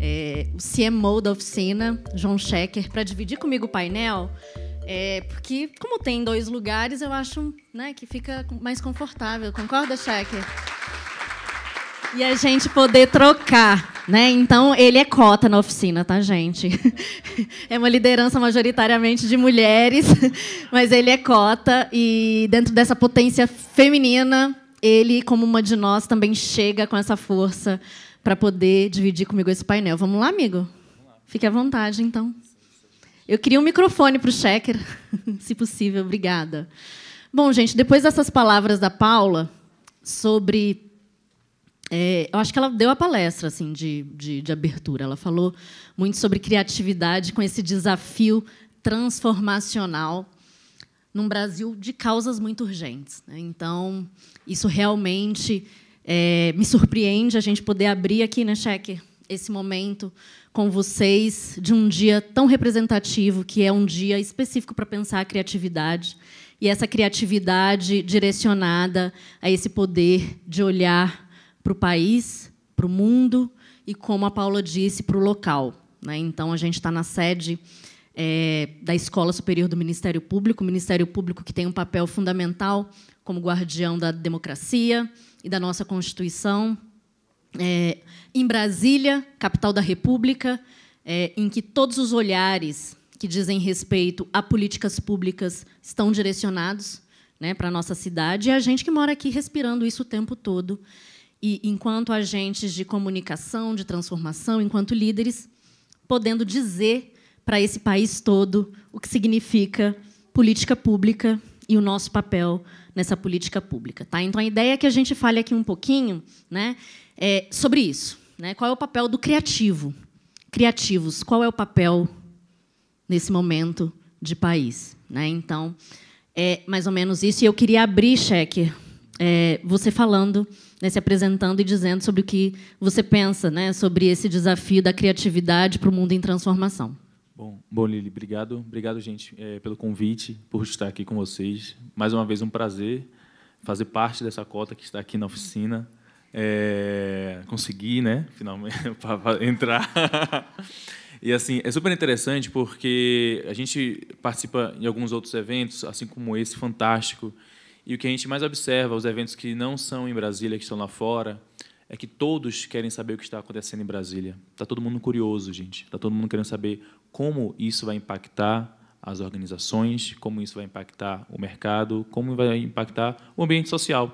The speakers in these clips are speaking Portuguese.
é, o CMO da oficina, João Schecker, para dividir comigo o painel. É, porque, como tem dois lugares, eu acho né, que fica mais confortável. Concorda, Schecker? E a gente poder trocar, né? Então, ele é cota na oficina, tá, gente? É uma liderança majoritariamente de mulheres, mas ele é cota e dentro dessa potência feminina, ele, como uma de nós, também chega com essa força para poder dividir comigo esse painel. Vamos lá, amigo? Fique à vontade, então. Eu queria um microfone para o Checker, se possível. Obrigada. Bom, gente, depois dessas palavras da Paula sobre é, eu acho que ela deu a palestra assim de, de, de, abertura. Ela falou muito sobre criatividade com esse desafio transformacional num Brasil de causas muito urgentes. Né? Então, isso realmente é, me surpreende a gente poder abrir aqui, né, Cheque, esse momento com vocês de um dia tão representativo, que é um dia específico para pensar a criatividade e essa criatividade direcionada a esse poder de olhar para o país, para o mundo e, como a Paula disse, para o local. Né? Então, a gente está na sede é, da Escola Superior do Ministério Público, o Ministério Público que tem um papel fundamental como guardião da democracia e da nossa Constituição. É, em Brasília, capital da República, é, em que todos os olhares que dizem respeito a políticas públicas estão direcionados né, para a nossa cidade, e a gente que mora aqui respirando isso o tempo todo e, enquanto agentes de comunicação, de transformação, enquanto líderes, podendo dizer para esse país todo o que significa política pública e o nosso papel nessa política pública. Tá? Então, a ideia é que a gente fale aqui um pouquinho né, é, sobre isso. Né? Qual é o papel do criativo? Criativos, qual é o papel nesse momento de país? Né? Então, é mais ou menos isso. E eu queria abrir, Cheque, é, você falando né, se apresentando e dizendo sobre o que você pensa né, sobre esse desafio da criatividade para o mundo em transformação. Bom, bom Lili, obrigado, obrigado gente é, pelo convite, por estar aqui com vocês. Mais uma vez um prazer fazer parte dessa cota que está aqui na oficina. É, conseguir, né, finalmente, para entrar. E assim, é super interessante porque a gente participa em alguns outros eventos, assim como esse fantástico, e o que a gente mais observa, os eventos que não são em Brasília, que estão lá fora, é que todos querem saber o que está acontecendo em Brasília. Está todo mundo curioso, gente. Está todo mundo querendo saber como isso vai impactar as organizações, como isso vai impactar o mercado, como vai impactar o ambiente social,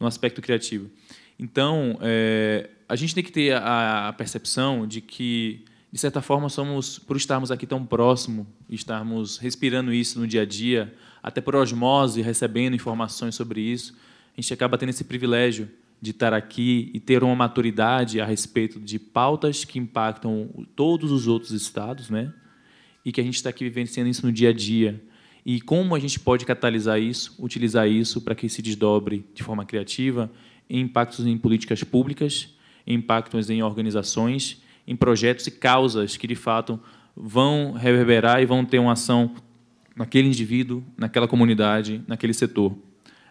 no aspecto criativo. Então, é, a gente tem que ter a, a percepção de que, de certa forma, somos, por estarmos aqui tão próximo, estarmos respirando isso no dia a dia, até por osmose, recebendo informações sobre isso, a gente acaba tendo esse privilégio de estar aqui e ter uma maturidade a respeito de pautas que impactam todos os outros estados, né? E que a gente está aqui vivenciando isso no dia a dia. E como a gente pode catalisar isso, utilizar isso para que se desdobre de forma criativa em impactos em políticas públicas, em impactos em organizações, em projetos e causas que de fato vão reverberar e vão ter uma ação naquele indivíduo, naquela comunidade, naquele setor.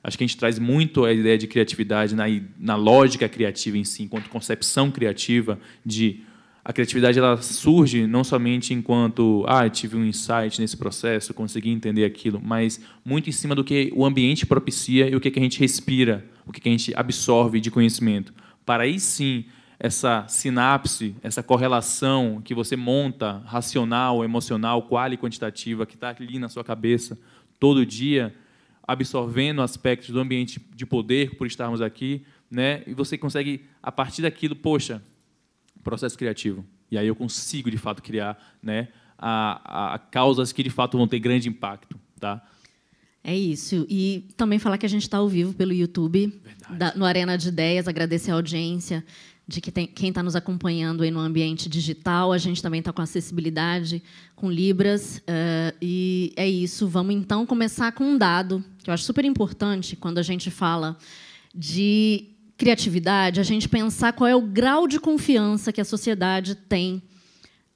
Acho que a gente traz muito a ideia de criatividade na, na lógica criativa em si, enquanto concepção criativa de a criatividade ela surge não somente enquanto ah tive um insight nesse processo consegui entender aquilo mas muito em cima do que o ambiente propicia e o que, que a gente respira o que, que a gente absorve de conhecimento. Para aí sim essa sinapse, essa correlação que você monta, racional, emocional, qual e quantitativa, que está ali na sua cabeça todo dia, absorvendo aspectos do ambiente de poder por estarmos aqui, né? E você consegue a partir daquilo, poxa, processo criativo. E aí eu consigo de fato criar, né, a, a, a causas que de fato vão ter grande impacto, tá? É isso. E também falar que a gente está ao vivo pelo YouTube, da, no Arena de Ideias, agradecer a audiência de que tem, quem está nos acompanhando aí no ambiente digital. A gente também está com acessibilidade, com Libras. Uh, e é isso. Vamos, então, começar com um dado que eu acho super importante quando a gente fala de criatividade, a gente pensar qual é o grau de confiança que a sociedade tem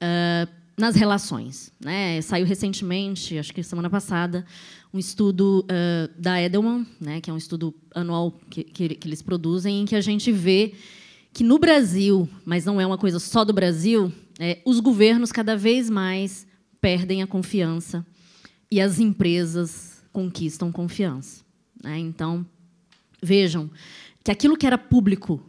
uh, nas relações. Né? Saiu recentemente, acho que semana passada, um estudo uh, da Edelman, né, que é um estudo anual que, que, que eles produzem, em que a gente vê que no Brasil, mas não é uma coisa só do Brasil, é, os governos cada vez mais perdem a confiança e as empresas conquistam confiança. Né? Então, vejam que aquilo que era público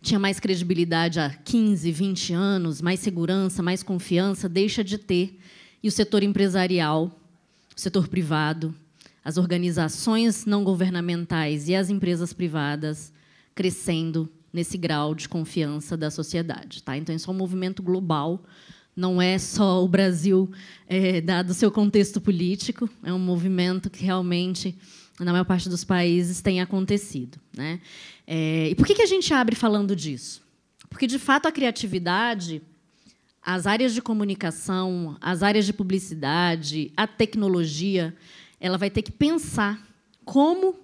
tinha mais credibilidade há 15, 20 anos, mais segurança, mais confiança, deixa de ter. E o setor empresarial, o setor privado, as organizações não governamentais e as empresas privadas crescendo nesse grau de confiança da sociedade. Tá? Então, isso é um movimento global, não é só o Brasil, é, dado o seu contexto político, é um movimento que realmente, na maior parte dos países, tem acontecido. Né? É, e por que, que a gente abre falando disso? Porque, de fato, a criatividade, as áreas de comunicação, as áreas de publicidade, a tecnologia, ela vai ter que pensar como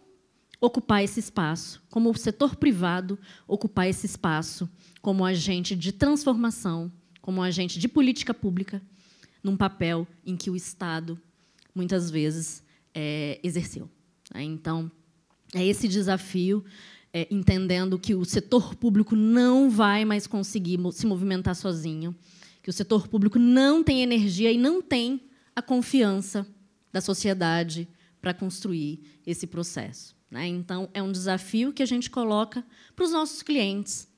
ocupar esse espaço, como o setor privado ocupar esse espaço como agente de transformação, como agente de política pública, num papel em que o Estado muitas vezes é, exerceu. Né? Então, é esse desafio, é, entendendo que o setor público não vai mais conseguir se movimentar sozinho, que o setor público não tem energia e não tem a confiança da sociedade para construir esse processo. Né? Então, é um desafio que a gente coloca para os nossos clientes,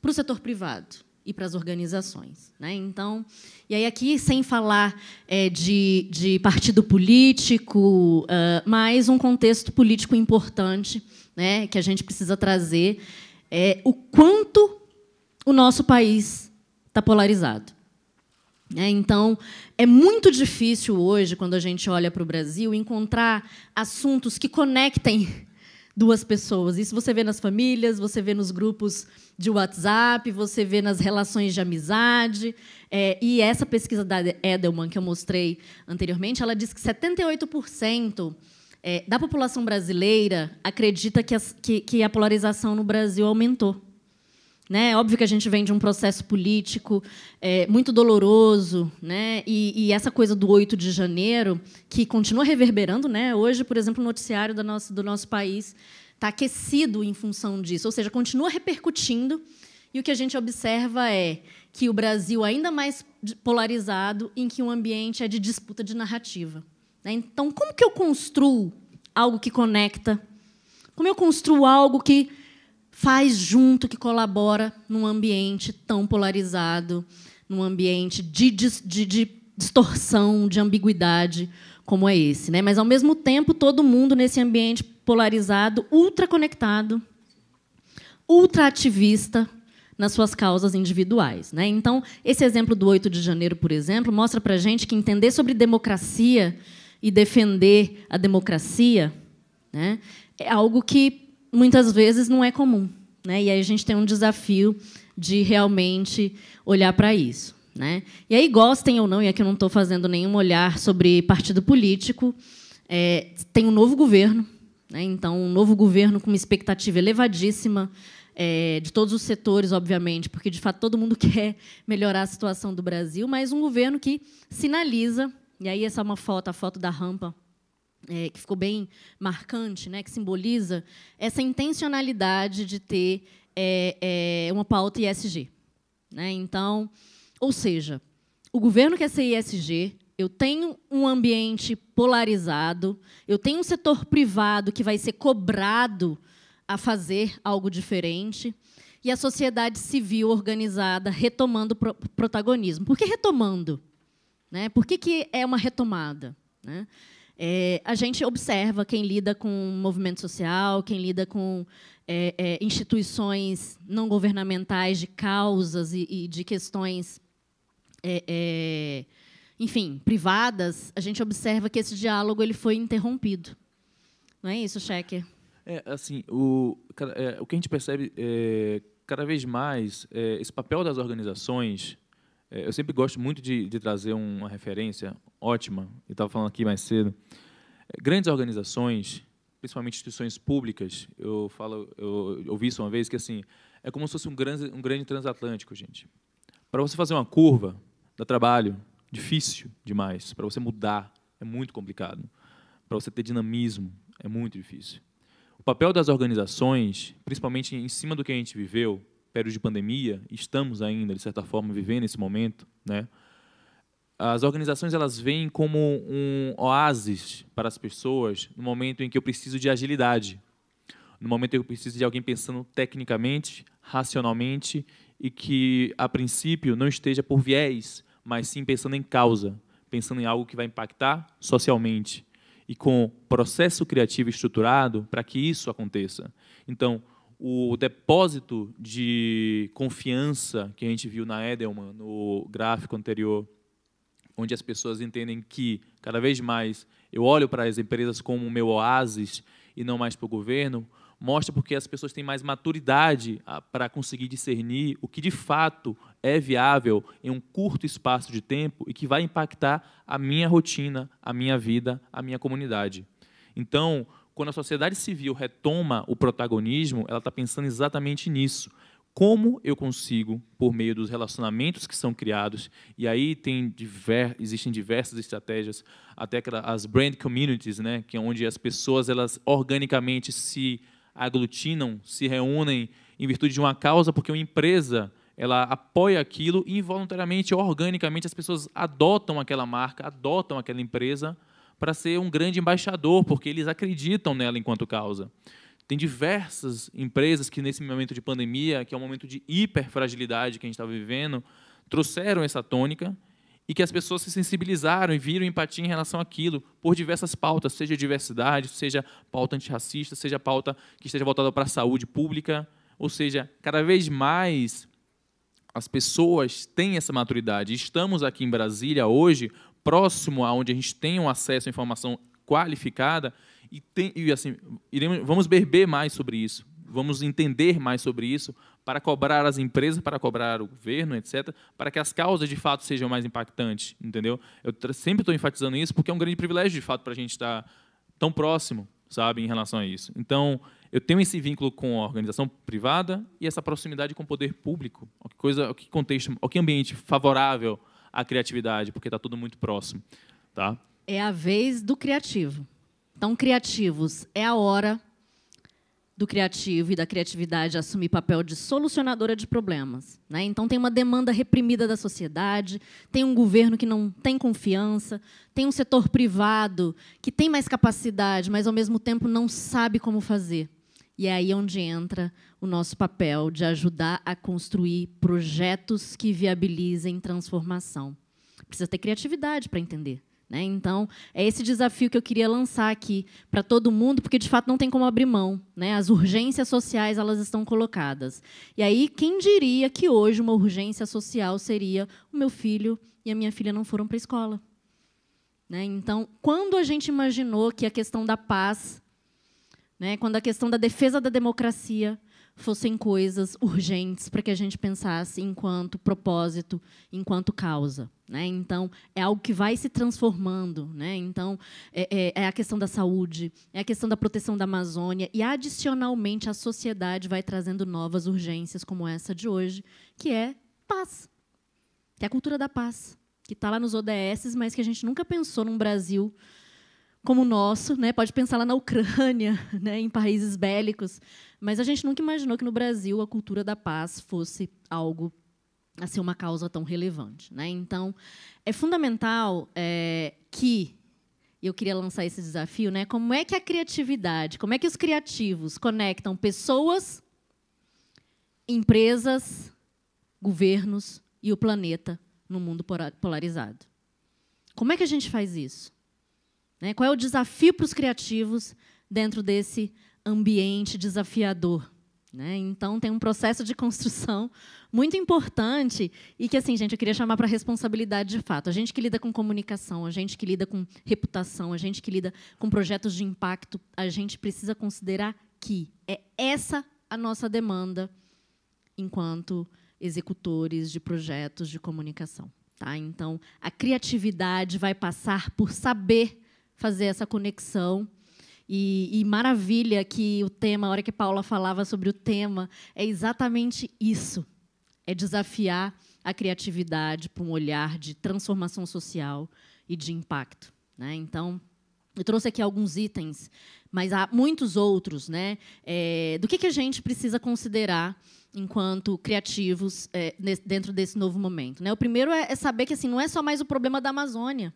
para o setor privado e para as organizações. Né? Então, e aí aqui, sem falar é, de, de, partido político, uh, um contexto político importante né, que a gente precisa trazer é o quanto o nosso país está polarizado. É, então, é muito difícil hoje, quando a gente olha para o Brasil, encontrar assuntos que conectem duas pessoas. Isso você vê nas famílias, você vê nos grupos de WhatsApp, você vê nas relações de amizade. É, e essa pesquisa da Edelman, que eu mostrei anteriormente, ela diz que 78% é, da população brasileira acredita que, as, que, que a polarização no Brasil aumentou. Né? Óbvio que a gente vem de um processo político é, muito doloroso, né? E, e, essa coisa do 8 de janeiro, que continua reverberando. Né? Hoje, por exemplo, o noticiário do nosso, do nosso país está aquecido em função disso, ou seja, continua repercutindo. E o que a gente observa é que o Brasil ainda mais polarizado, em que o ambiente é de disputa de narrativa. Né? Então, como que eu construo algo que conecta? Como eu construo algo que faz junto, que colabora num ambiente tão polarizado, num ambiente de, de, de distorção, de ambiguidade como é esse. Né? Mas, ao mesmo tempo, todo mundo nesse ambiente polarizado, ultra conectado, ultra ativista nas suas causas individuais. Né? Então, esse exemplo do 8 de janeiro, por exemplo, mostra para a gente que entender sobre democracia e defender a democracia né, é algo que muitas vezes não é comum. Né? E aí a gente tem um desafio de realmente olhar para isso. Né? E aí, gostem ou não, e aqui eu não estou fazendo nenhum olhar sobre partido político, é, tem um novo governo, né? então, um novo governo com uma expectativa elevadíssima é, de todos os setores, obviamente, porque, de fato, todo mundo quer melhorar a situação do Brasil, mas um governo que sinaliza, e aí essa é uma foto, a foto da rampa é, que ficou bem marcante, né, que simboliza essa intencionalidade de ter é, é, uma pauta ISG. Né? Então, ou seja, o governo quer ser ISG, eu tenho um ambiente polarizado, eu tenho um setor privado que vai ser cobrado a fazer algo diferente, e a sociedade civil organizada retomando o protagonismo. Por que retomando? Né? Por que, que é uma retomada? Né? É, a gente observa quem lida com movimento social, quem lida com é, é, instituições não governamentais de causas e, e de questões, é, é, enfim, privadas, a gente observa que esse diálogo ele foi interrompido. Não é isso, Checker? É, assim, o, é, o que a gente percebe cada vez mais, esse papel das organizações eu sempre gosto muito de, de trazer uma referência ótima, e estava falando aqui mais cedo. É, grandes organizações, principalmente instituições públicas, eu falo, eu ouvi isso uma vez que assim é como se fosse um grande, um grande transatlântico, gente. Para você fazer uma curva, dá trabalho, difícil demais. Para você mudar, é muito complicado. Para você ter dinamismo, é muito difícil. O papel das organizações, principalmente em cima do que a gente viveu, período de pandemia, estamos ainda, de certa forma, vivendo esse momento, né? as organizações elas vêm como um oásis para as pessoas no momento em que eu preciso de agilidade, no momento em que eu preciso de alguém pensando tecnicamente, racionalmente e que, a princípio, não esteja por viés, mas sim pensando em causa, pensando em algo que vai impactar socialmente e com processo criativo estruturado para que isso aconteça. Então, o depósito de confiança que a gente viu na Edelman, no gráfico anterior, onde as pessoas entendem que, cada vez mais, eu olho para as empresas como o meu oásis e não mais para o governo, mostra porque as pessoas têm mais maturidade ah, para conseguir discernir o que de fato é viável em um curto espaço de tempo e que vai impactar a minha rotina, a minha vida, a minha comunidade. Então, quando a sociedade civil retoma o protagonismo, ela está pensando exatamente nisso. Como eu consigo, por meio dos relacionamentos que são criados, e aí tem diver, existem diversas estratégias, até as brand communities, né, que é onde as pessoas elas organicamente se aglutinam, se reúnem em virtude de uma causa, porque uma empresa ela apoia aquilo e involuntariamente, organicamente, as pessoas adotam aquela marca, adotam aquela empresa para ser um grande embaixador, porque eles acreditam nela enquanto causa. Tem diversas empresas que, nesse momento de pandemia, que é um momento de hiperfragilidade que a gente está vivendo, trouxeram essa tônica e que as pessoas se sensibilizaram e viram empatia em relação àquilo, por diversas pautas, seja diversidade, seja pauta antirracista, seja pauta que esteja voltada para a saúde pública. Ou seja, cada vez mais as pessoas têm essa maturidade. Estamos aqui em Brasília hoje, próximo aonde a gente tem um acesso à informação qualificada, e, tem, e assim, iremos, vamos beber mais sobre isso, vamos entender mais sobre isso para cobrar as empresas, para cobrar o governo, etc., para que as causas de fato sejam mais impactantes, entendeu? Eu sempre estou enfatizando isso porque é um grande privilégio de fato para a gente estar tão próximo, sabe, em relação a isso. Então, eu tenho esse vínculo com a organização privada e essa proximidade com o poder público. Que coisa, que contexto, que ambiente favorável à criatividade, porque está tudo muito próximo, tá? É a vez do criativo. Então, criativos, é a hora do criativo e da criatividade assumir papel de solucionadora de problemas. Né? Então, tem uma demanda reprimida da sociedade, tem um governo que não tem confiança, tem um setor privado que tem mais capacidade, mas, ao mesmo tempo, não sabe como fazer. E é aí onde entra o nosso papel de ajudar a construir projetos que viabilizem transformação. Precisa ter criatividade para entender. Né? Então, é esse desafio que eu queria lançar aqui para todo mundo, porque de fato não tem como abrir mão. Né? As urgências sociais elas estão colocadas. E aí, quem diria que hoje uma urgência social seria o meu filho e a minha filha não foram para a escola? Né? Então, quando a gente imaginou que a questão da paz, né, quando a questão da defesa da democracia fossem coisas urgentes para que a gente pensasse enquanto propósito, enquanto causa. Né? Então, é algo que vai se transformando. Né? Então, é, é, é, a questão da saúde, é a questão da proteção da Amazônia, e, adicionalmente, a sociedade vai trazendo novas urgências, como essa de hoje, que é paz, que é a cultura da paz, que está lá nos ODS, mas que a gente nunca pensou num Brasil como o nosso, né? pode pensar lá na Ucrânia, né? em países bélicos, mas a gente nunca imaginou que no Brasil a cultura da paz fosse algo a ser uma causa tão relevante. Né? Então, é fundamental é, que eu queria lançar esse desafio, né? Como é que a criatividade, como é que os criativos conectam pessoas, empresas, governos e o planeta no mundo polarizado? Como é que a gente faz isso? Né? Qual é o desafio para os criativos dentro desse ambiente desafiador? Né? Então, tem um processo de construção muito importante e que, assim, gente, eu queria chamar para responsabilidade de fato. A gente que lida com comunicação, a gente que lida com reputação, a gente que lida com projetos de impacto, a gente precisa considerar que é essa a nossa demanda enquanto executores de projetos de comunicação. Tá? Então, a criatividade vai passar por saber fazer essa conexão. E, e, maravilha que o tema, a hora que Paula falava sobre o tema, é exatamente isso. É desafiar a criatividade para um olhar de transformação social e de impacto. Né? Então, eu trouxe aqui alguns itens, mas há muitos outros, né? É, do que, que a gente precisa considerar enquanto criativos é, dentro desse novo momento. Né? O primeiro é, é, saber que assim não é só mais o problema da Amazônia,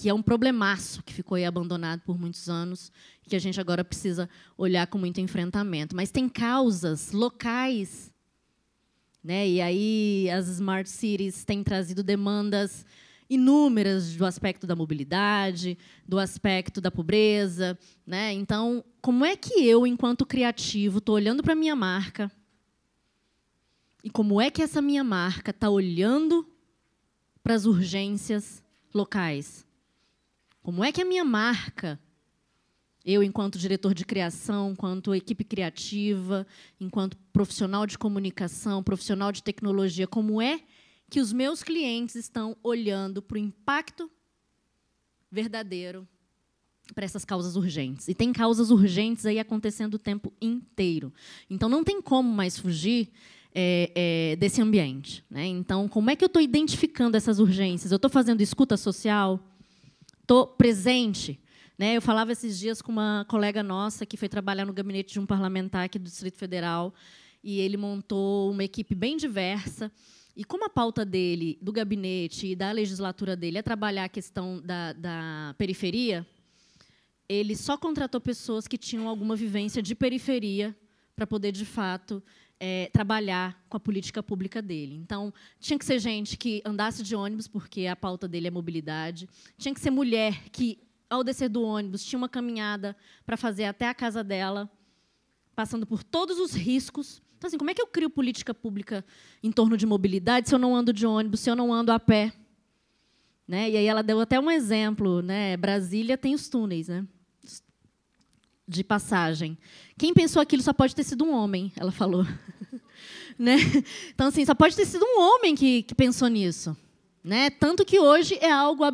que é um problemaço que ficou aí abandonado por muitos anos, que a gente agora precisa olhar com muito enfrentamento. Mas tem causas locais. Né? E aí as smart cities têm trazido demandas inúmeras do aspecto da mobilidade, do aspecto da pobreza. Né? Então, como é que eu, enquanto criativo, estou olhando para minha marca e como é que essa minha marca está olhando para as urgências locais? Como é que a minha marca, eu enquanto diretor de criação, enquanto equipe criativa, enquanto profissional de comunicação, profissional de tecnologia, como é que os meus clientes estão olhando para o impacto verdadeiro para essas causas urgentes. E tem causas urgentes aí acontecendo o tempo inteiro. Então não tem como mais fugir é, é, desse ambiente. Né? Então, como é que eu estou identificando essas urgências? Eu estou fazendo escuta social? Estou presente? Né? Eu falava esses dias com uma colega nossa que foi trabalhar no gabinete de um parlamentar aqui do Distrito Federal e ele montou uma equipe bem diversa. E como a pauta dele, do gabinete e da legislatura dele é trabalhar a questão da, da periferia, ele só contratou pessoas que tinham alguma vivência de periferia para poder, de fato, é, trabalhar com a política pública dele. Então, tinha que ser gente que andasse de ônibus, porque a pauta dele é mobilidade. Tinha que ser mulher que, ao descer do ônibus, tinha uma caminhada para fazer até a casa dela, passando por todos os riscos. Então, assim, como é que eu crio política pública em torno de mobilidade se eu não ando de ônibus, se eu não ando a pé? Né? E aí ela deu até um exemplo. Né? Brasília tem os túneis, né? De passagem. Quem pensou aquilo só pode ter sido um homem, ela falou. né? Então, assim, só pode ter sido um homem que, que pensou nisso. Né? Tanto que hoje é algo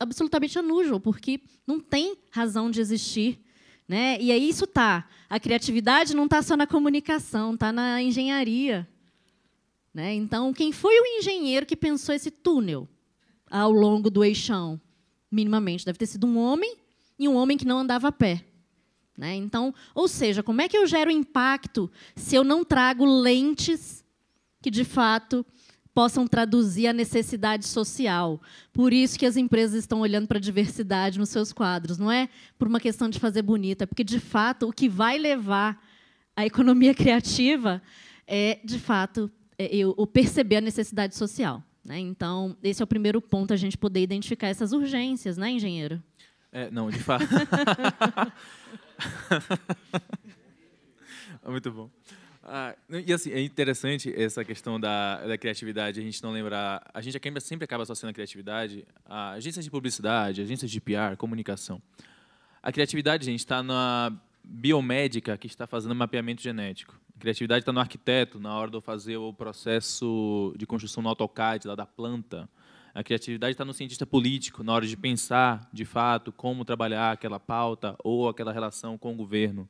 absolutamente anúgio, porque não tem razão de existir. Né? E aí isso está. A criatividade não está só na comunicação, está na engenharia. Né? Então, quem foi o engenheiro que pensou esse túnel ao longo do eixão? Minimamente, deve ter sido um homem e um homem que não andava a pé. Né? Então, ou seja, como é que eu gero impacto se eu não trago lentes que, de fato, possam traduzir a necessidade social? Por isso que as empresas estão olhando para a diversidade nos seus quadros. Não é por uma questão de fazer bonita, é porque, de fato, o que vai levar a economia criativa é, de fato, é, eu, eu perceber a necessidade social. Né? Então, esse é o primeiro ponto, a gente poder identificar essas urgências, né, engenheiro? É, não, de fato. Muito bom. Ah, e assim, é interessante essa questão da, da criatividade, a gente não lembrar. A gente sempre acaba associando a criatividade a agências de publicidade, agências de PR, comunicação. A criatividade, gente, está na biomédica que está fazendo mapeamento genético. A criatividade está no arquiteto, na hora de fazer o processo de construção no AutoCAD, lá da planta. A criatividade está no cientista político, na hora de pensar, de fato, como trabalhar aquela pauta ou aquela relação com o governo.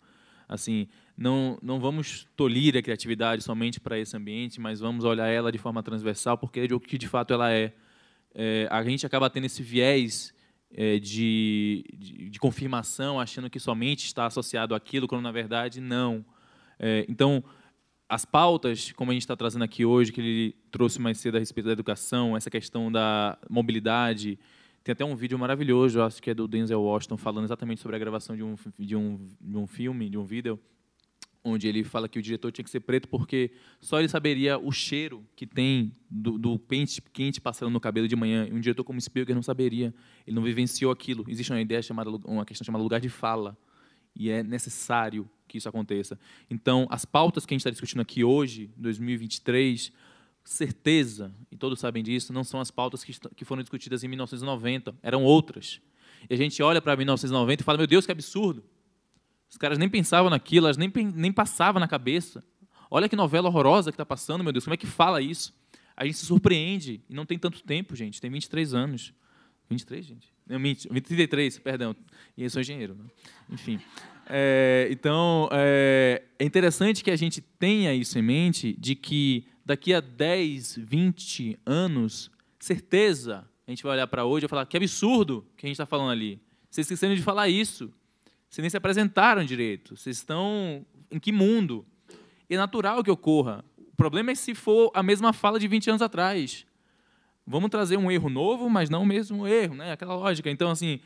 Assim, não, não vamos tolir a criatividade somente para esse ambiente, mas vamos olhar ela de forma transversal, porque é o que de fato ela é. é a gente acaba tendo esse viés é, de, de, de, confirmação, achando que somente está associado àquilo, quando na verdade não. É, então, as pautas, como a gente está trazendo aqui hoje, que ele trouxe mais cedo a respeito da educação, essa questão da mobilidade. Tem até um vídeo maravilhoso, acho que é do Denzel Washington, falando exatamente sobre a gravação de um, de um, de um filme, de um vídeo, onde ele fala que o diretor tinha que ser preto porque só ele saberia o cheiro que tem do, do pente quente passando no cabelo de manhã. E um diretor como Spielberg não saberia, ele não vivenciou aquilo. Existe uma ideia chamada, uma questão chamada lugar de fala, e é necessário que isso aconteça. Então, as pautas que a gente está discutindo aqui hoje, 2023, certeza, e todos sabem disso, não são as pautas que, que foram discutidas em 1990, eram outras. E a gente olha para 1990 e fala: meu Deus, que absurdo! Os caras nem pensavam naquilo, elas nem, nem passavam na cabeça. Olha que novela horrorosa que está passando, meu Deus, como é que fala isso? A gente se surpreende, e não tem tanto tempo, gente, tem 23 anos. 23, gente? Não, 20, 33, perdão. E eu sou engenheiro. Né? Enfim. É, então, é, é, interessante que a gente tenha isso em mente, de que daqui a 10, 20 anos, certeza, a gente vai olhar para hoje e falar que absurdo que a gente está falando ali. Vocês esqueceram de falar isso. Vocês nem se apresentaram direito. Vocês estão em que mundo? E é natural que ocorra. problema é se for a mesma fala de 20 anos atrás. Vamos trazer um erro novo, mas não o mesmo erro, né? Aquela lógica. Então, assim,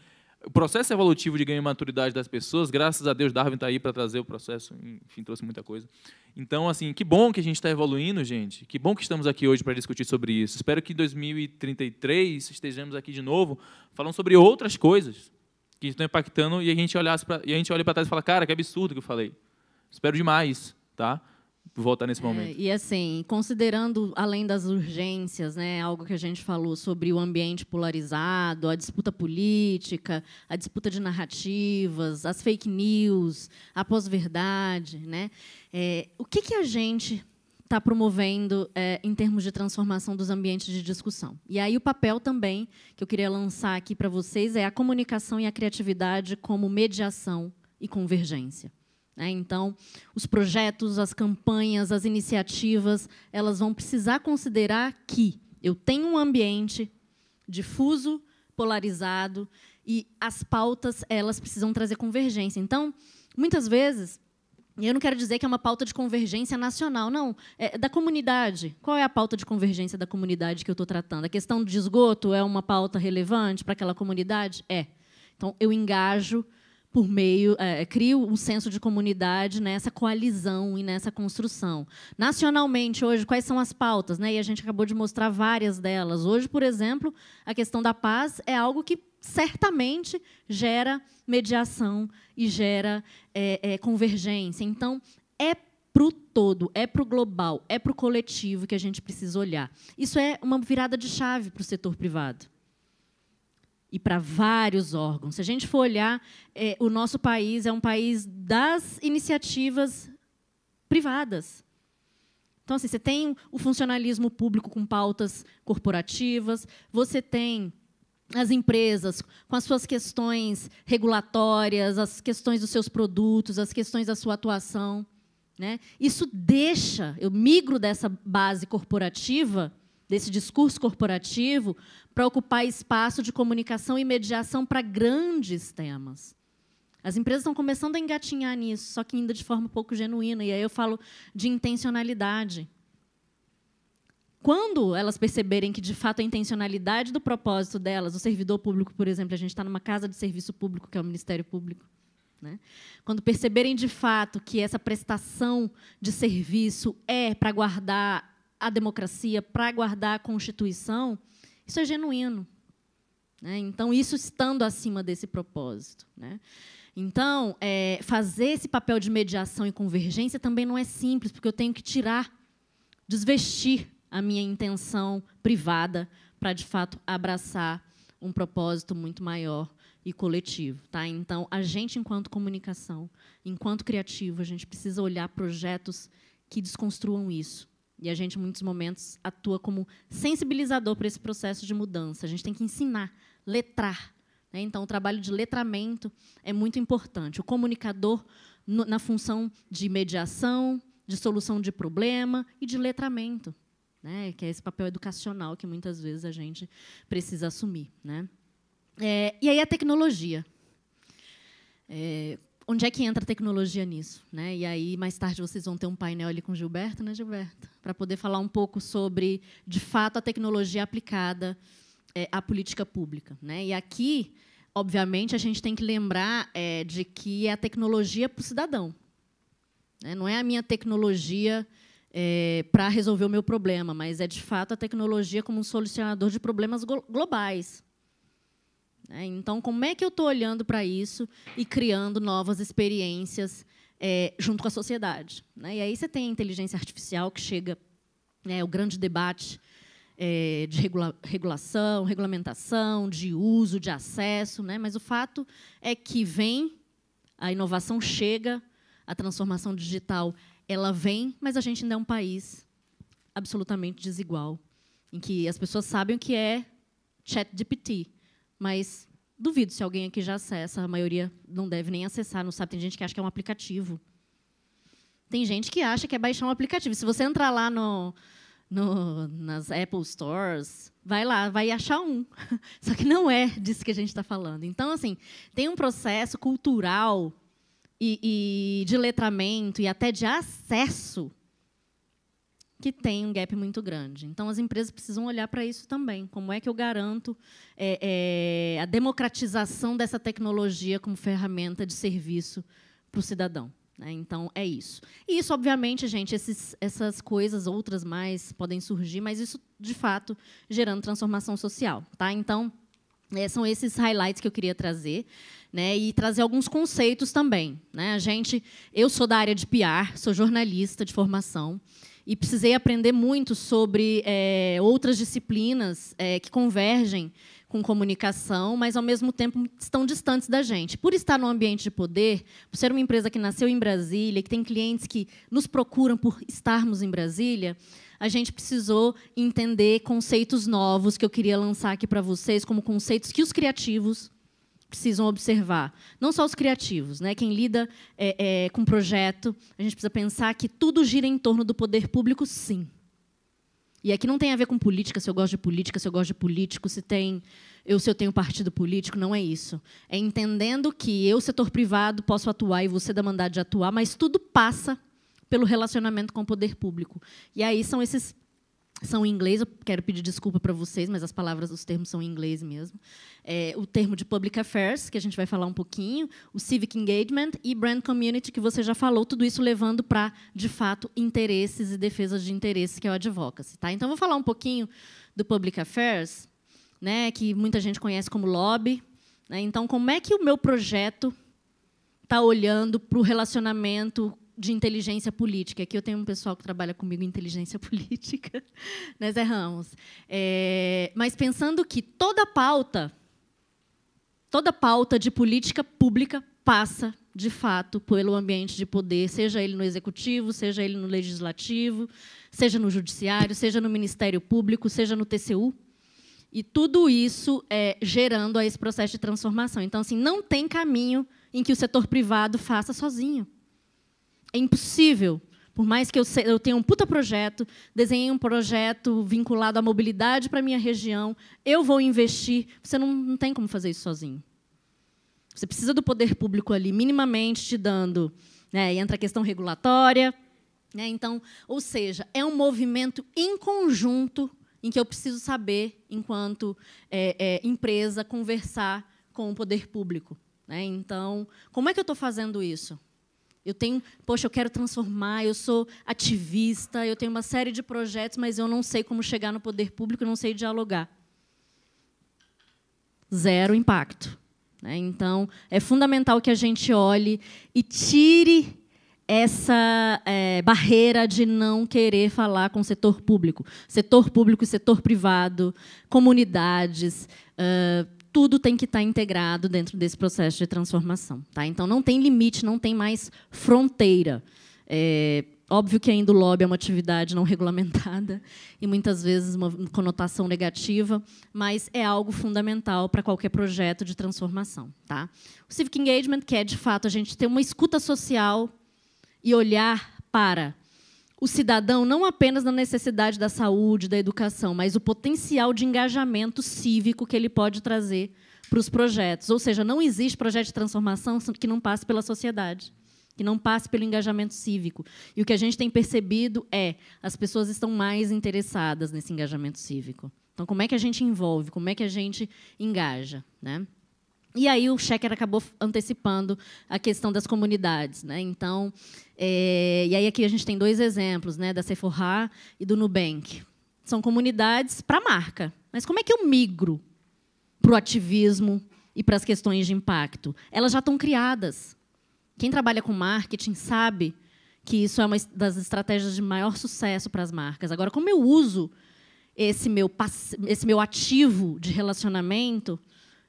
o processo evolutivo de ganho de maturidade das pessoas, graças a Deus, Darwin está aí para trazer o processo, enfim, trouxe muita coisa. Então, assim, que bom que a gente está evoluindo, gente. Que bom que estamos aqui hoje para discutir sobre isso. Espero que em 2033 estejamos aqui de novo falando sobre outras coisas que estão impactando e a gente olhasse pra, e a gente olha para trás e fala, cara, que absurdo que eu falei. Espero demais, tá? Voltar nesse É, momento. e assim, considerando além das urgências, né, algo que a gente falou sobre o ambiente polarizado, a disputa política, a disputa de narrativas, as fake news, a pós-verdade, né? é, o que, que a gente está promovendo é, em termos de transformação dos ambientes de discussão? E aí o papel também que eu queria lançar aqui para vocês é a comunicação e a criatividade como mediação e convergência. Né? Então, os projetos, as campanhas, as iniciativas, elas vão precisar considerar que eu tenho um ambiente difuso, polarizado, e as pautas elas precisam trazer convergência. Então, muitas vezes, e eu não quero dizer que é uma pauta de convergência nacional, não. É da comunidade. Qual é a pauta de convergência da comunidade que eu estou tratando? A questão de esgoto é uma pauta relevante para aquela comunidade? É. Então, eu engajo por meio, é, crio um senso de comunidade nessa coalizão e nessa construção. Nacionalmente, hoje, quais são as pautas? Né? E a gente acabou de mostrar várias delas. Hoje, por exemplo, a questão da paz é algo que certamente gera mediação e gera é, é, convergência. Então, é para o todo, é para o global, é para o coletivo que a gente precisa olhar. Isso é uma virada de chave para o setor privado e para vários órgãos. Se a gente for olhar, é, o nosso país é um país das iniciativas privadas. Então, assim, você tem o funcionalismo público com pautas corporativas, você tem as empresas com as suas questões regulatórias, as questões dos seus produtos, as questões da sua atuação. Né? Isso deixa, eu migro dessa base corporativa, desse discurso corporativo, para ocupar espaço de comunicação e mediação para grandes temas. As empresas estão começando a engatinhar nisso, só que ainda de forma pouco genuína. E aí eu falo de intencionalidade. Quando elas perceberem que, de fato, a intencionalidade do propósito delas, o servidor público, por exemplo, a gente está numa casa de serviço público, que é o Ministério Público, né? quando perceberem, de fato, que essa prestação de serviço é para guardar a democracia, para guardar a Constituição, isso é genuíno. Né? Então, isso estando acima desse propósito. Né? Então, é, fazer esse papel de mediação e convergência também não é simples, porque eu tenho que tirar, desvestir a minha intenção privada para, de fato, abraçar um propósito muito maior e coletivo. Tá? Então, a gente, enquanto comunicação, enquanto criativo, a gente precisa olhar projetos que desconstruam isso. E a gente, em muitos momentos, atua como sensibilizador para esse processo de mudança. A gente tem que ensinar, letrar. Né? Então, o trabalho de letramento é muito importante. O comunicador, no, na função de mediação, de solução de problema e de letramento né, que é esse papel educacional que muitas vezes a gente precisa assumir. Né? É, e aí a tecnologia. É, onde é que entra a tecnologia nisso? Né? E aí, mais tarde, vocês vão ter um painel ali com Gilberto, né, Gilberto? Para poder falar um pouco sobre, de fato, a tecnologia aplicada é, à política pública. Né? E aqui, obviamente, a gente tem que lembrar é, de que é a tecnologia para o cidadão. Né? Não é a minha tecnologia é, para resolver o meu problema, mas é de fato a tecnologia como um solucionador de problemas globais. É, então, como é que eu estou olhando para isso e criando novas experiências é, junto com a sociedade? Né? E aí você tem a inteligência artificial que chega, né, o grande debate é, de regula regulação, regulamentação, de uso, de acesso, né? mas o fato é que vem, a inovação chega, a transformação digital ela vem, mas a gente ainda é um país absolutamente desigual, em que as pessoas sabem o que é ChatGPT, mas duvido se alguém aqui já acessa, a maioria não deve nem acessar, não sabe. Tem gente que acha que é um aplicativo. Tem gente que acha que é baixar um aplicativo. Se você entrar lá no, no, nas Apple Stores, vai lá, vai achar um. Só que não é disso que a gente está falando. Então, assim, tem um processo cultural e, e, de letramento e até de acesso que tem um gap muito grande. Então, as empresas precisam olhar para isso também. Como é que eu garanto é, é, a democratização dessa tecnologia como ferramenta de serviço para o cidadão? Né? Então, é isso. E isso, obviamente, gente, esses, essas coisas, outras mais, podem surgir, mas isso, de fato, gerando transformação social. Tá? Então, é, são esses highlights que eu queria trazer. Né, e trazer alguns conceitos também. Né? A gente, eu sou da área de PR, sou jornalista de formação e precisei aprender muito sobre é, outras disciplinas é, que convergem com comunicação, mas ao mesmo tempo estão distantes da gente. Por estar no ambiente de poder, por ser uma empresa que nasceu em Brasília, que tem clientes que nos procuram por estarmos em Brasília, a gente precisou entender conceitos novos que eu queria lançar aqui para vocês, como conceitos que os criativos precisam observar. Não só os criativos, né? quem lida é, é, com projeto, a gente precisa pensar que tudo gira em torno do poder público, sim. E aqui não tem a ver com política, se eu gosto de política, se eu gosto de político, se tem eu se eu tenho partido político, não é isso. É entendendo que eu, setor privado, posso atuar e você dá mandado de atuar, mas tudo passa pelo relacionamento com o poder público. E aí são esses são em inglês, eu quero pedir desculpa para vocês, mas as palavras, os termos são em inglês mesmo. É, o termo de Public Affairs, que a gente vai falar um pouquinho, o Civic Engagement e Brand Community, que você já falou, tudo isso levando para, de fato, interesses e defesas de interesses, que é o advocacy. Tá? Então, vou falar um pouquinho do Public Affairs, né, que muita gente conhece como lobby. Né? Então, como é que o meu projeto está olhando para o relacionamento de inteligência política. Aqui eu tenho um pessoal que trabalha comigo em inteligência política, né, Zé Ramos? É, mas pensando que toda pauta, toda pauta de política pública passa, de fato, pelo ambiente de poder, seja ele no executivo, seja ele no legislativo, seja no judiciário, seja no Ministério Público, seja no TCU. E tudo isso é, gerando esse processo de transformação. Então, assim, não tem caminho em que o setor privado faça sozinho. É impossível. Por mais que eu, eu tenha um puta projeto, desenhei um projeto vinculado à mobilidade para a minha região, eu vou investir. Você não, não tem como fazer isso sozinho. Você precisa do poder público ali, minimamente te dando. Né, e entra a questão regulatória. Né, então, ou seja, é um movimento em conjunto em que eu preciso saber, enquanto é, é, empresa, conversar com o poder público. Né? Então, como é que eu estou fazendo isso? Eu tenho, poxa, eu quero transformar, eu sou ativista, eu tenho uma série de projetos, mas eu não sei como chegar no poder público, não sei dialogar. Zero impacto. Né? Então, é fundamental que a gente olhe e tire essa é, barreira de não querer falar com o setor público. Setor público e setor privado, comunidades. Uh, tudo tem que estar integrado dentro desse processo de transformação. Tá? Então, não tem limite, não tem mais fronteira. É, óbvio que ainda o lobby é uma atividade não regulamentada e muitas vezes uma conotação negativa, mas é algo fundamental para qualquer projeto de transformação. Tá? O Civic Engagement quer, de fato, a gente ter uma escuta social e olhar para o cidadão não apenas na necessidade da saúde, da educação, mas o potencial de engajamento cívico que ele pode trazer para os projetos. Ou seja, não existe projeto de transformação que não passe pela sociedade, que não passe pelo engajamento cívico. E o que a gente tem percebido é as pessoas estão mais interessadas nesse engajamento cívico. Então, como é que a gente envolve? Como é que a gente engaja? Né? E aí o Checker acabou antecipando a questão das comunidades. Né? Então, é, e aí aqui a gente tem dois exemplos, né, da Sephora e do Nubank. São comunidades para marca. Mas como é que eu migro para o ativismo e para as questões de impacto? Elas já estão criadas. Quem trabalha com marketing sabe que isso é uma das estratégias de maior sucesso para as marcas. Agora, como eu uso esse meu, esse meu ativo de relacionamento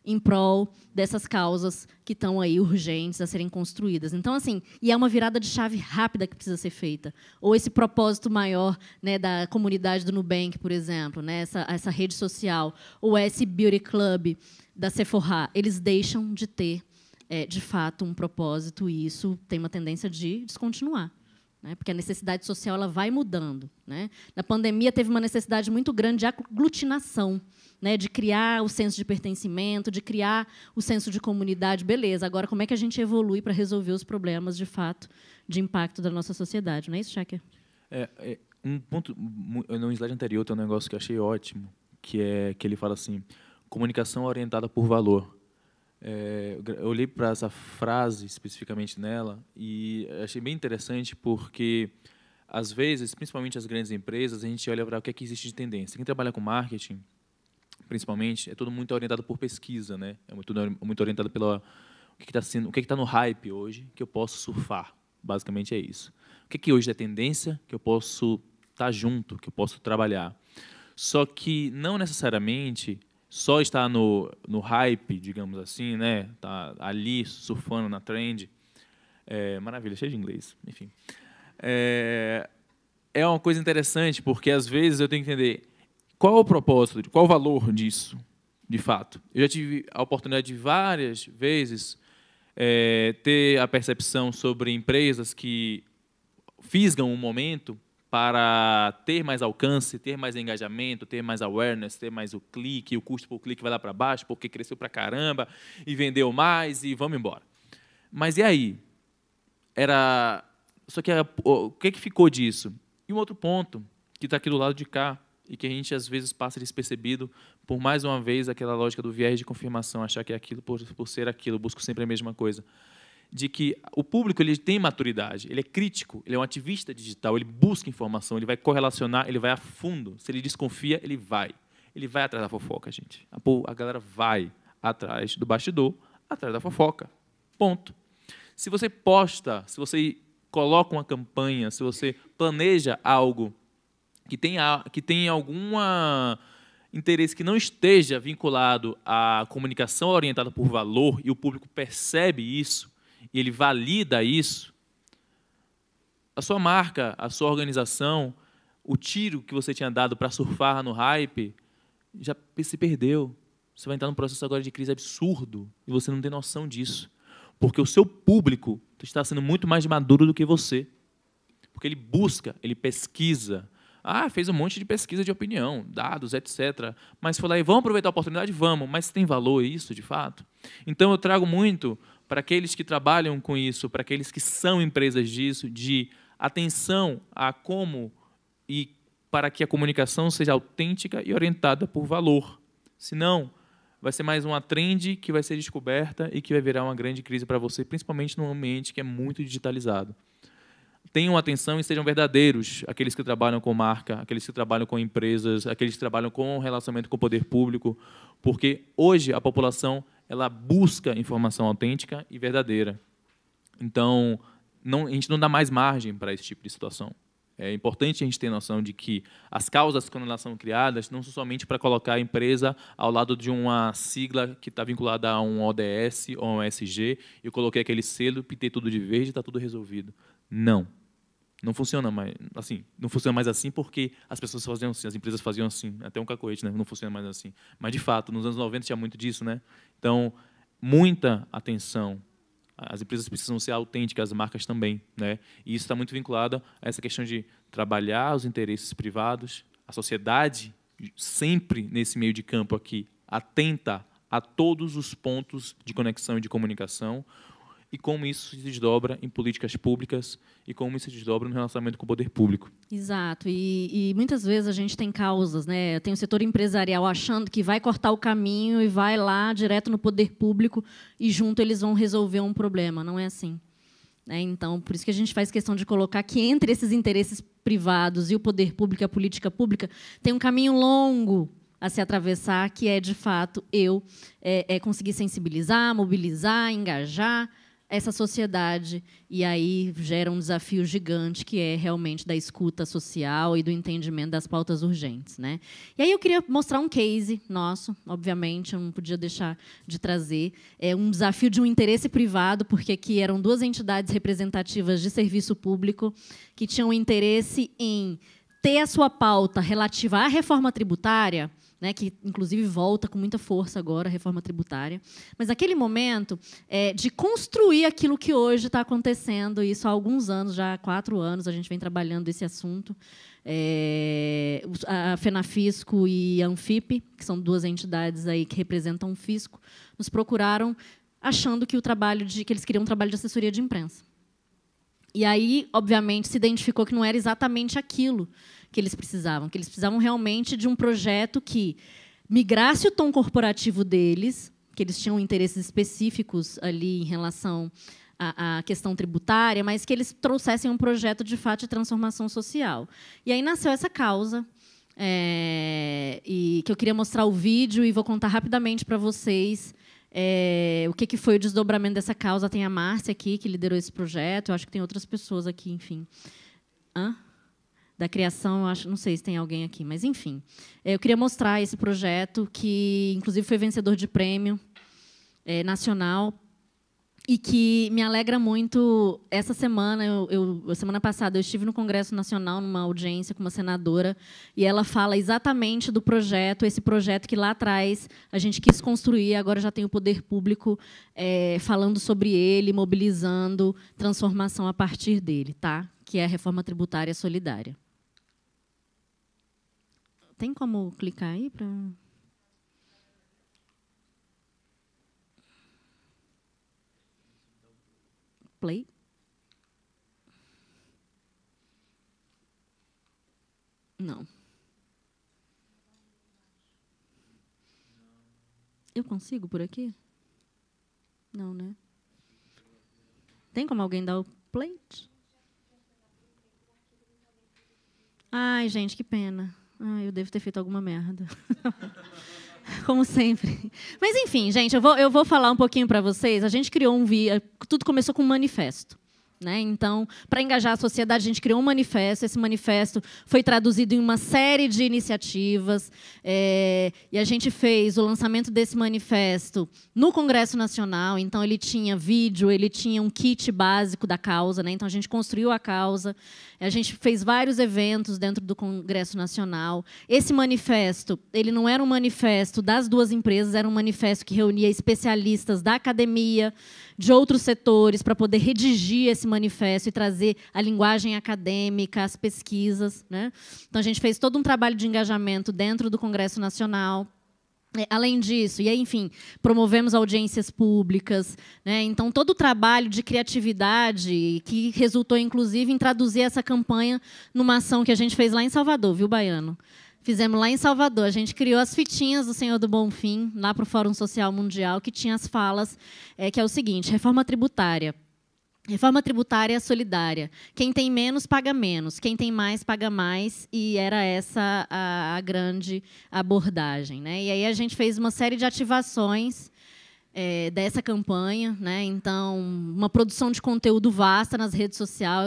em prol dessas causas que estão aí urgentes a serem construídas. Então, assim, e é uma virada de chave rápida que precisa ser feita. Ou esse propósito maior né, da comunidade do Nubank, por exemplo, né, essa, essa rede social, ou esse Beauty Club da Sephora, eles deixam de ter, é, de fato, um propósito e isso tem uma tendência de descontinuar. Né, porque a necessidade social ela vai mudando. Né? Na pandemia, teve uma necessidade muito grande de aglutinação né, de criar o senso de pertencimento, de criar o senso de comunidade, beleza. Agora, como é que a gente evolui para resolver os problemas, de fato, de impacto da nossa sociedade? Não é isso, Shaker? É, é, um ponto no slide anterior tem um negócio que eu achei ótimo, que é que ele fala assim: comunicação orientada por valor. É, eu olhei para essa frase especificamente nela e achei bem interessante porque às vezes, principalmente as grandes empresas, a gente olha para o que, é que existe de tendência. Quem trabalha com marketing, principalmente, é todo muito orientado por pesquisa, né? É muito, muito orientado pela o que está sendo, o que está no hype hoje que eu posso surfar. Basicamente é isso. O que, que hoje é tendência que eu posso estar tá junto, que eu posso trabalhar. Só que não necessariamente só está no, no hype, digamos assim, né? Tá ali surfando na trend. É, maravilha, cheio de inglês, enfim. É, é uma coisa interessante porque às vezes eu tenho que entender qual é o propósito, qual o valor disso, de fato. Eu já tive a oportunidade de várias vezes é, ter a percepção sobre empresas que fisgam um momento para ter mais alcance, ter mais engajamento, ter mais awareness, ter mais o clique, o custo por clique vai lá para baixo porque cresceu para caramba e vendeu mais e vamos embora. Mas e aí? Era só que era, o que, que ficou disso? E um outro ponto que está aqui do lado de cá e que a gente às vezes passa despercebido por mais uma vez aquela lógica do viés de confirmação, achar que é aquilo por, por ser aquilo, busco sempre a mesma coisa de que o público ele tem maturidade, ele é crítico, ele é um ativista digital, ele busca informação, ele vai correlacionar, ele vai a fundo. Se ele desconfia, ele vai. Ele vai atrás da fofoca, gente. A, galera vai atrás do bastidor, atrás da fofoca. Ponto. Se você posta, se você coloca uma campanha, se você planeja algo que tem, que tem alguma interesse que não esteja vinculado à comunicação orientada por valor e o público percebe isso, e ele valida isso, a sua marca, a sua organização, o tiro que você tinha dado para surfar no hype, já se perdeu. Você vai entrar num processo agora de crise absurdo e você não tem noção disso. Porque o seu público está sendo muito mais maduro do que você. Porque ele busca, ele pesquisa. Ah, fez um monte de pesquisa de opinião, dados, etc. Mas foi lá e vamos aproveitar a oportunidade? Vamos. Mas tem valor isso, de fato? Então eu trago muito para aqueles que trabalham com isso, para aqueles que são empresas disso, de atenção a como e para que a comunicação seja autêntica e orientada por valor. Senão, vai ser mais uma trend que vai ser descoberta e que vai virar uma grande crise para você, principalmente num ambiente que é muito digitalizado. Tenham atenção e sejam verdadeiros, aqueles que trabalham com marca, aqueles que trabalham com empresas, aqueles que trabalham com relacionamento com o poder público, porque hoje a população ela busca informação autêntica e verdadeira. Então, não, a gente não dá mais margem para esse tipo de situação. É importante a gente ter noção de que as causas quando elas são criadas não são somente para colocar a empresa ao lado de uma sigla que está vinculada a um ODS ou um SG, e eu coloquei aquele selo, pintei tudo de verde está tudo resolvido. Não. Não funciona mais assim. Não funciona mais assim porque as pessoas faziam assim, as empresas faziam assim. Até um cacoete, né? Não funciona mais assim. Mas, de fato, nos anos 90 tinha muito disso, né? Então, muita atenção. As empresas precisam ser autênticas, as marcas também, né? E isso está muito vinculado a essa questão de trabalhar os interesses privados. A sociedade sempre nesse meio de campo aqui atenta a todos os pontos de conexão e de comunicação e como isso se desdobra em políticas públicas e como isso se desdobra no relacionamento com o poder público. Exato. E, e, muitas vezes a gente tem causas, né? Tem o setor empresarial achando que vai cortar o caminho e vai lá direto no poder público e junto eles vão resolver um problema. Não é assim. É, então, por isso que a gente faz questão de colocar que entre esses interesses privados e o poder público, a política pública, tem um caminho longo a se atravessar, que é, de fato, eu é, é conseguir sensibilizar, mobilizar, engajar, essa sociedade e aí gera um desafio gigante que é realmente da escuta social e do entendimento das pautas urgentes, né? E aí eu queria mostrar um case nosso, obviamente, eu não podia deixar de trazer é um desafio de um interesse privado, porque aqui eram duas entidades representativas de serviço público que tinham interesse em ter a sua pauta relativa à reforma tributária né, que inclusive volta com muita força agora, a reforma tributária. Mas aquele momento é, de construir aquilo que hoje está acontecendo, isso há alguns anos, já há quatro anos, a gente vem trabalhando esse assunto. É, a FENAFISCO e a Anfip, que são duas entidades aí que representam o fisco, nos procuraram achando que o trabalho de que eles queriam um trabalho de assessoria de imprensa. E aí, obviamente, se identificou que não era exatamente aquilo que eles precisavam, que eles precisavam realmente de um projeto que migrasse o tom corporativo deles, que eles tinham interesses específicos ali em relação à, à questão tributária, mas que eles trouxessem um projeto de fato de transformação social. E aí nasceu essa causa. É, e que eu queria mostrar o vídeo e vou contar rapidamente para vocês é, o que, que foi o desdobramento dessa causa. Tem a Márcia aqui, que liderou esse projeto. Eu acho que tem outras pessoas aqui, enfim. Hã? Da criação, acho, não sei se tem alguém aqui, mas enfim. É, eu queria mostrar esse projeto, que inclusive foi vencedor de prêmio é, nacional e que me alegra muito. Essa semana, eu, eu, semana passada, eu estive no Congresso Nacional numa audiência com uma senadora e ela fala exatamente do projeto, esse projeto que lá atrás a gente quis construir, agora já tem o poder público é, falando sobre ele, mobilizando transformação a partir dele, tá? Que é a reforma tributária solidária. Tem como clicar aí para play. Não. Eu consigo por aqui? Não, né? Tem como alguém dar o plate? Ai, gente, que pena. Ai, eu devo ter feito alguma merda. Como sempre. Mas, enfim, gente, eu vou, eu vou falar um pouquinho para vocês. A gente criou um via. Tudo começou com um manifesto. Né? Então, para engajar a sociedade, a gente criou um manifesto. Esse manifesto foi traduzido em uma série de iniciativas. É, e a gente fez o lançamento desse manifesto no Congresso Nacional. Então, ele tinha vídeo, ele tinha um kit básico da causa. Né? Então, a gente construiu a causa. A gente fez vários eventos dentro do Congresso Nacional. Esse manifesto, ele não era um manifesto das duas empresas, era um manifesto que reunia especialistas da academia, de outros setores, para poder redigir esse manifesto e trazer a linguagem acadêmica, as pesquisas. Né? Então, a gente fez todo um trabalho de engajamento dentro do Congresso Nacional. É, além disso, e aí, enfim, promovemos audiências públicas. Né? Então, todo o trabalho de criatividade que resultou, inclusive, em traduzir essa campanha numa ação que a gente fez lá em Salvador, viu, Baiano? Fizemos lá em Salvador. A gente criou as fitinhas do Senhor do Bonfim, lá para o Fórum Social Mundial, que tinha as falas, é, que é o seguinte, reforma tributária. Reforma tributária solidária. Quem tem menos, paga menos. Quem tem mais, paga mais. E era essa a, a grande abordagem. Né? E aí a gente fez uma série de ativações é, dessa campanha. Né? Então, uma produção de conteúdo vasta nas redes social,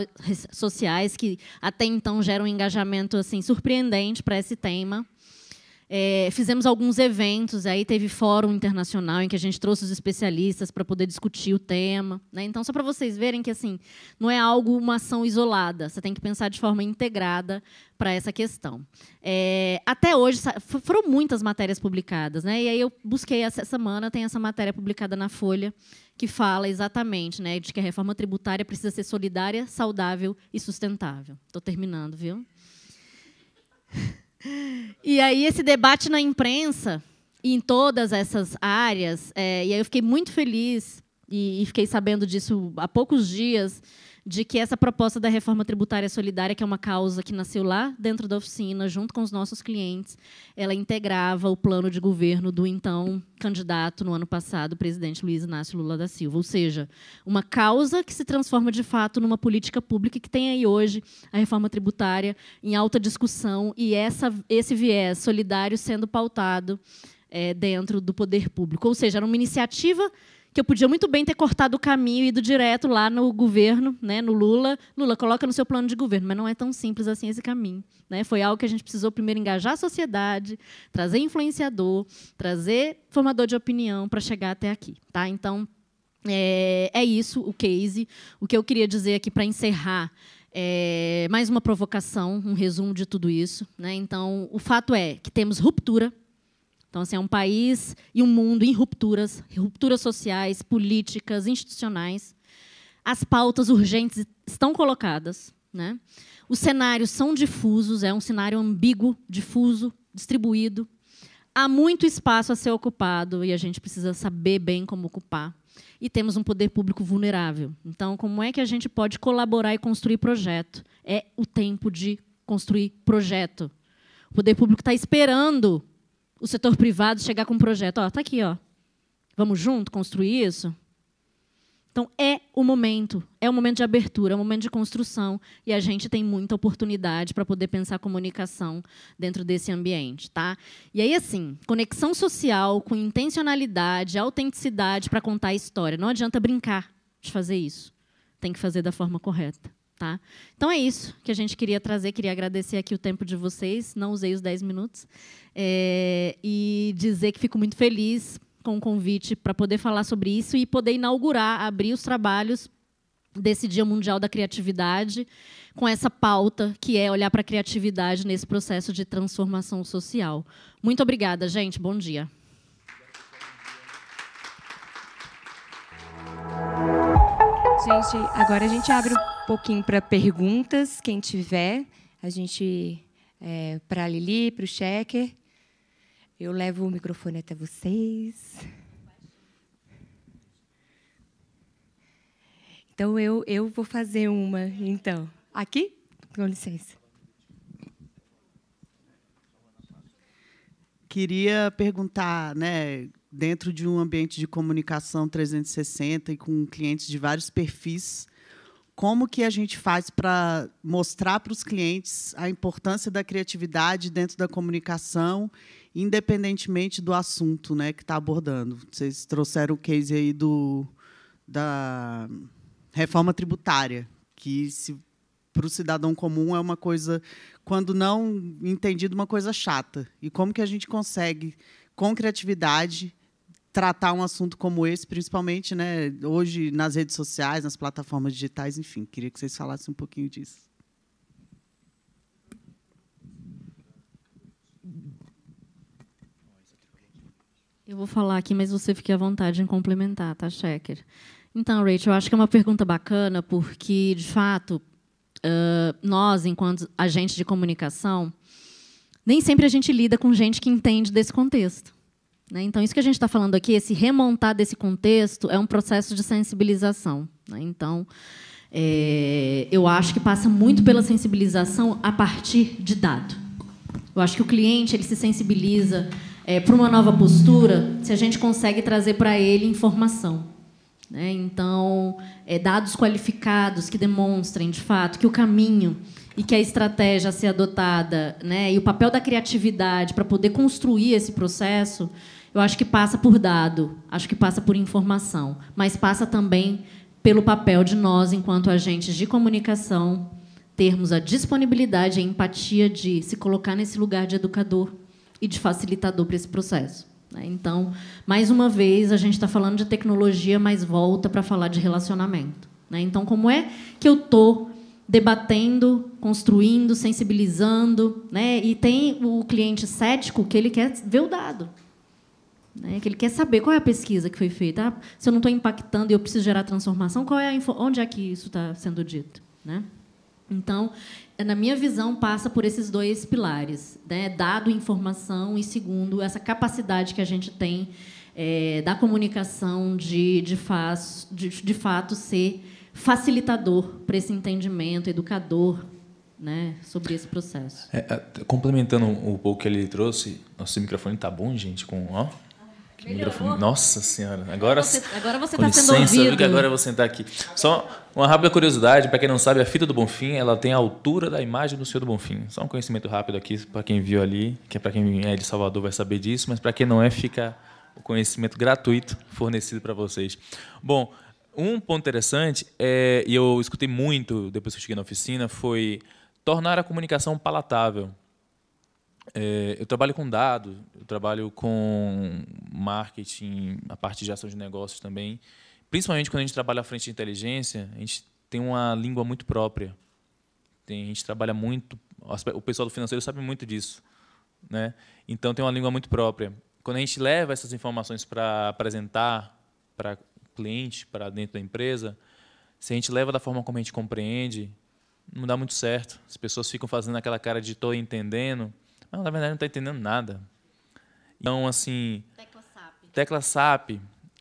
sociais, que até então gera um engajamento assim, surpreendente para esse tema. É, fizemos alguns eventos, aí teve fórum internacional em que a gente trouxe os especialistas para poder discutir o tema. Né? Então, só para vocês verem que assim não é algo, uma ação isolada, você tem que pensar de forma integrada para essa questão. É, até hoje, foram muitas matérias publicadas. Né? E aí eu busquei, essa semana, tem essa matéria publicada na Folha, que fala exatamente né, de que a reforma tributária precisa ser solidária, saudável e sustentável. Estou terminando, viu? E aí esse debate na imprensa, em todas essas áreas, é, e aí eu fiquei muito feliz e, e fiquei sabendo disso há poucos dias, de que essa proposta da reforma tributária solidária, que é uma causa que nasceu lá dentro da oficina, junto com os nossos clientes, ela integrava o plano de governo do então candidato no ano passado, presidente Luiz Inácio Lula da Silva. Ou seja, uma causa que se transforma de fato numa política pública que tem aí hoje a reforma tributária em alta discussão e essa, esse viés solidário sendo pautado é, dentro do poder público. Ou seja, era uma iniciativa que eu podia muito bem ter cortado o caminho e ido direto lá no governo, né, no Lula. Lula, coloca no seu plano de governo, mas não é tão simples assim esse caminho. Né? Foi algo que a gente precisou primeiro engajar a sociedade, trazer influenciador, trazer formador de opinião para chegar até aqui. Tá? Então, é, é isso o case. O que eu queria dizer aqui para encerrar é mais uma provocação, um resumo de tudo isso. Né? Então, o fato é que temos ruptura então, assim, é um país e um mundo em rupturas, rupturas sociais, políticas, institucionais. As pautas urgentes estão colocadas. Né? Os cenários são difusos, é um cenário ambíguo, difuso, distribuído. Há muito espaço a ser ocupado e a gente precisa saber bem como ocupar. e temos um poder público vulnerável. Então, como é que a gente pode colaborar e construir projeto? É o tempo de construir projeto. O poder público está esperando o setor privado chegar com um projeto. Ó, tá aqui, ó. Vamos junto construir isso? Então, é o momento, é o momento de abertura, é o momento de construção, e a gente tem muita oportunidade para poder pensar comunicação dentro desse ambiente. Tá? E aí, assim, conexão social com intencionalidade, autenticidade para contar a história. Não adianta brincar de fazer isso. Tem que fazer da forma correta. Tá? Então é isso que a gente queria trazer. Queria agradecer aqui o tempo de vocês. Não usei os 10 minutos. É, e dizer que fico muito feliz com o convite para poder falar sobre isso e poder inaugurar, abrir os trabalhos desse Dia Mundial da Criatividade com essa pauta que é olhar para a criatividade nesse processo de transformação social. Muito obrigada, gente. Bom dia. Gente, agora a gente abre um pouquinho para perguntas, quem tiver. A gente, é, para a Lili, para o Checker. Eu levo o microfone até vocês. Então eu, eu vou fazer uma, então. Aqui? Com licença. Queria perguntar, né, dentro de um ambiente de comunicação 360 e com clientes de vários perfis, como que a gente faz para mostrar para os clientes a importância da criatividade dentro da comunicação independentemente do assunto né, que está abordando. Vocês trouxeram o case aí do, da reforma tributária, que para o cidadão comum é uma coisa, quando não entendido, uma coisa chata. E como que a gente consegue, com criatividade, tratar um assunto como esse, principalmente né, hoje nas redes sociais, nas plataformas digitais, enfim. Queria que vocês falassem um pouquinho disso. Eu vou falar aqui, mas você fique à vontade em complementar, tá, Checker? Então, Rachel, eu acho que é uma pergunta bacana, porque, de fato, nós, enquanto agentes de comunicação, nem sempre a gente lida com gente que entende desse contexto. Né? Então, isso que a gente está falando aqui, esse remontar desse contexto, é um processo de sensibilização. Né? Então, é, eu acho que passa muito pela sensibilização a partir de dado. Eu acho que o cliente ele se sensibiliza é, para uma nova postura se a gente consegue trazer para ele informação. Né? Então, é, dados qualificados que demonstrem, de fato, que o caminho e que a estratégia a ser adotada né, e o papel da criatividade para poder construir esse processo, eu acho que passa por dado, acho que passa por informação, mas passa também pelo papel de nós, enquanto agentes de comunicação, termos a disponibilidade e a empatia de se colocar nesse lugar de educador e de facilitador para esse processo. Né? Então, mais uma vez, a gente está falando de tecnologia, mas volta para falar de relacionamento. Né? Então, como é que eu estou debatendo, construindo, sensibilizando, né? E tem o cliente cético que ele quer ver o dado, né? Que ele quer saber qual é a pesquisa que foi feita. Ah, se eu não estou impactando e eu preciso gerar transformação, qual é a onde é que isso está sendo dito, né? Então, na minha visão, passa por esses dois pilares: né? dado, informação, e segundo, essa capacidade que a gente tem é, da comunicação de, de, de, de fato, ser facilitador para esse entendimento, educador né, sobre esse processo. É, é complementando um pouco que ele trouxe, nosso microfone está bom, gente, com ó, Nossa senhora. Agora você, agora você está sendo ouvido. Que agora eu vou sentar aqui. Só uma rápida curiosidade, para quem não sabe, a fita do Bonfim, ela tem a altura da imagem do Senhor do Bonfim. Só um conhecimento rápido aqui para quem viu ali, que é para quem é de Salvador vai saber disso, mas para quem não é, fica o conhecimento gratuito fornecido para vocês. Bom, um ponto interessante, é, e eu escutei muito depois que eu cheguei na oficina, foi tornar a comunicação palatável. É, eu trabalho com dados, eu trabalho com marketing, a parte de ação de negócios também. Principalmente quando a gente trabalha à frente de inteligência, a gente tem uma língua muito própria. Tem, a gente trabalha muito, o pessoal do financeiro sabe muito disso, né? Então tem uma língua muito própria. Quando a gente leva essas informações para apresentar para cliente, para dentro da empresa, se a gente leva da forma como a gente compreende, não dá muito certo. As pessoas ficam fazendo aquela cara de estou entendendo, mas na verdade não está entendendo nada. Então, assim. Tecla SAP. Tecla SAP.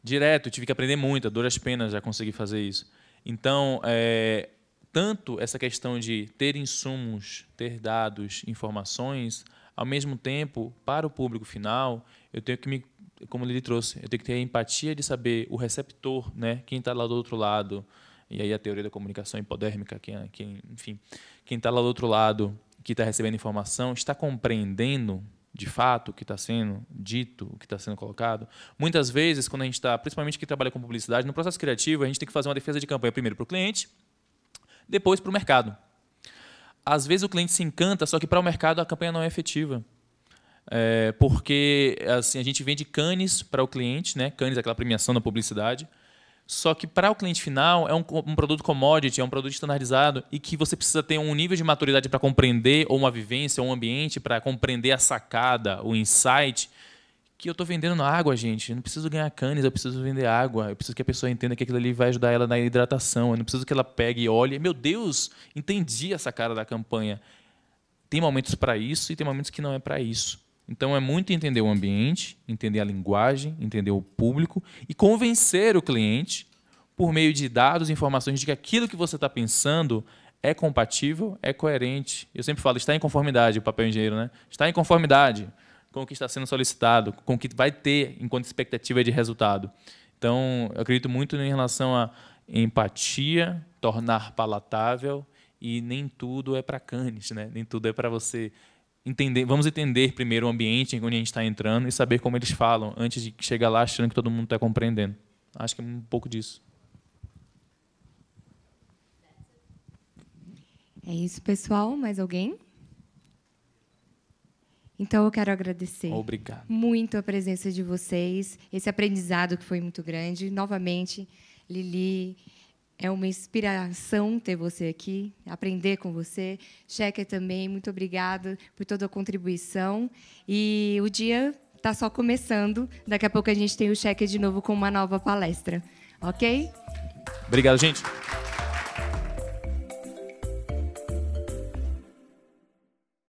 Direto, tive que aprender muito, a duras penas já consegui fazer isso. Então, é, tanto essa questão de ter insumos, ter dados, informações, ao mesmo tempo, para o público final, eu tenho que me, como ele trouxe, eu tenho que ter a empatia de saber o receptor, né, quem está lá do outro lado, e aí a teoria da comunicação hipodérmica, quem, quem enfim, quem está lá do outro lado, que está recebendo informação, está compreendendo de fato o que está sendo dito, o que está sendo colocado. Muitas vezes, quando a gente está, principalmente que trabalha com publicidade, no processo criativo, a gente tem que fazer uma defesa de campanha primeiro para o cliente, depois para o mercado. Às vezes o cliente se encanta, só que para o mercado a campanha não é efetiva. É, porque assim, a gente vende canes para o cliente, né? canes, aquela premiação da publicidade, só que para o cliente final é um, um, produto commodity, é um produto standardizado e que você precisa ter um nível de maturidade para compreender, ou uma vivência, ou um ambiente para compreender a sacada, o insight, que eu estou vendendo água, gente. Eu não preciso ganhar canes, eu preciso vender água. Eu preciso que a pessoa entenda que aquilo ali vai ajudar ela na hidratação. Eu não preciso que ela pegue e olhe. Meu Deus, entendi essa cara da campanha. Tem momentos para isso e tem momentos que não é para isso. Então é muito entender o ambiente, entender a linguagem, entender o público e convencer o cliente por meio de dados, informações de que aquilo que você está pensando é compatível, é coerente. Eu sempre falo, está em conformidade, o papel engenheiro, né? Está em conformidade com o que está sendo solicitado, com o que vai ter enquanto expectativa de resultado. Então, eu acredito muito em relação a empatia, tornar palatável e nem tudo é para canes, né? Nem tudo é para você entender. Vamos entender primeiro o ambiente onde a gente está entrando e saber como eles falam antes de chegar lá achando que todo mundo está compreendendo. Acho que é um pouco disso. É isso, pessoal. Mais alguém? Então, eu quero agradecer Obrigado. muito a presença de vocês, esse aprendizado que foi muito grande. Novamente, Lili, é uma inspiração ter você aqui, aprender com você. Checker também, muito obrigada por toda a contribuição. E o dia está só começando. Daqui a pouco a gente tem o Checker de novo com uma nova palestra. Ok? Obrigado, gente.